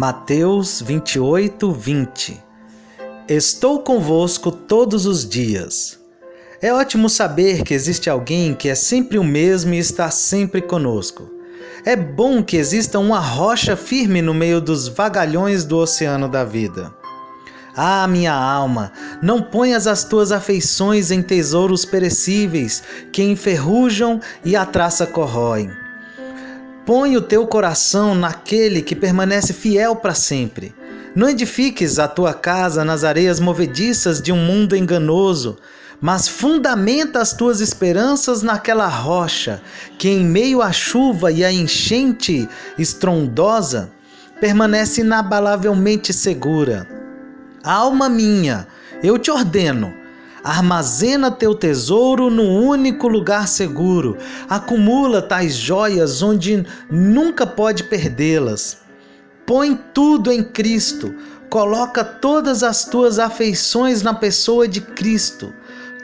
Mateus 28, 20 Estou convosco todos os dias. É ótimo saber que existe alguém que é sempre o mesmo e está sempre conosco. É bom que exista uma rocha firme no meio dos vagalhões do oceano da vida. Ah, minha alma, não ponhas as tuas afeições em tesouros perecíveis que enferrujam e a traça corroem. Põe o teu coração naquele que permanece fiel para sempre. Não edifiques a tua casa nas areias movediças de um mundo enganoso, mas fundamenta as tuas esperanças naquela rocha que, em meio à chuva e à enchente estrondosa, permanece inabalavelmente segura. Alma minha, eu te ordeno, armazena teu tesouro no único lugar seguro, acumula tais joias onde nunca pode perdê-las. Põe tudo em Cristo, coloca todas as tuas afeições na pessoa de Cristo,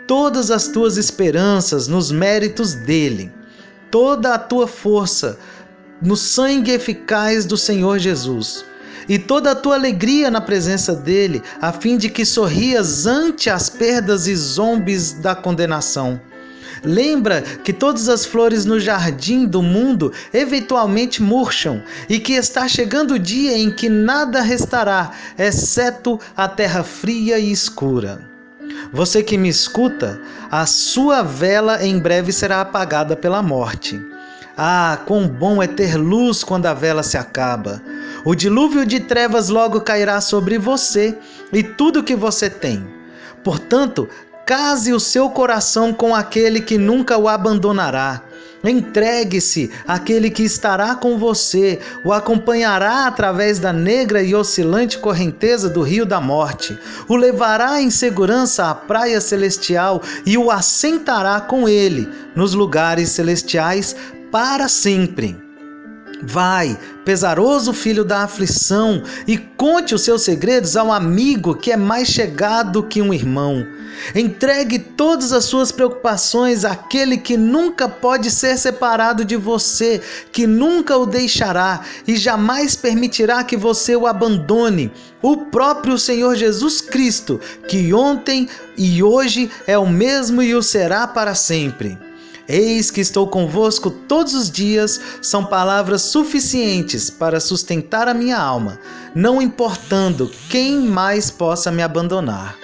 todas as tuas esperanças nos méritos dele, toda a tua força no sangue eficaz do Senhor Jesus e toda a tua alegria na presença dele, a fim de que sorrias ante as perdas e zombes da condenação. Lembra que todas as flores no jardim do mundo eventualmente murcham e que está chegando o dia em que nada restará, exceto a terra fria e escura. Você que me escuta, a sua vela em breve será apagada pela morte. Ah, quão bom é ter luz quando a vela se acaba! O dilúvio de trevas logo cairá sobre você e tudo que você tem. Portanto, case o seu coração com aquele que nunca o abandonará. Entregue-se àquele que estará com você, o acompanhará através da negra e oscilante correnteza do rio da morte, o levará em segurança à praia celestial e o assentará com ele nos lugares celestiais para sempre. Vai, pesaroso filho da aflição, e conte os seus segredos ao amigo que é mais chegado que um irmão. Entregue todas as suas preocupações àquele que nunca pode ser separado de você, que nunca o deixará e jamais permitirá que você o abandone. O próprio Senhor Jesus Cristo, que ontem e hoje é o mesmo e o será para sempre. Eis que estou convosco todos os dias, são palavras suficientes para sustentar a minha alma, não importando quem mais possa me abandonar.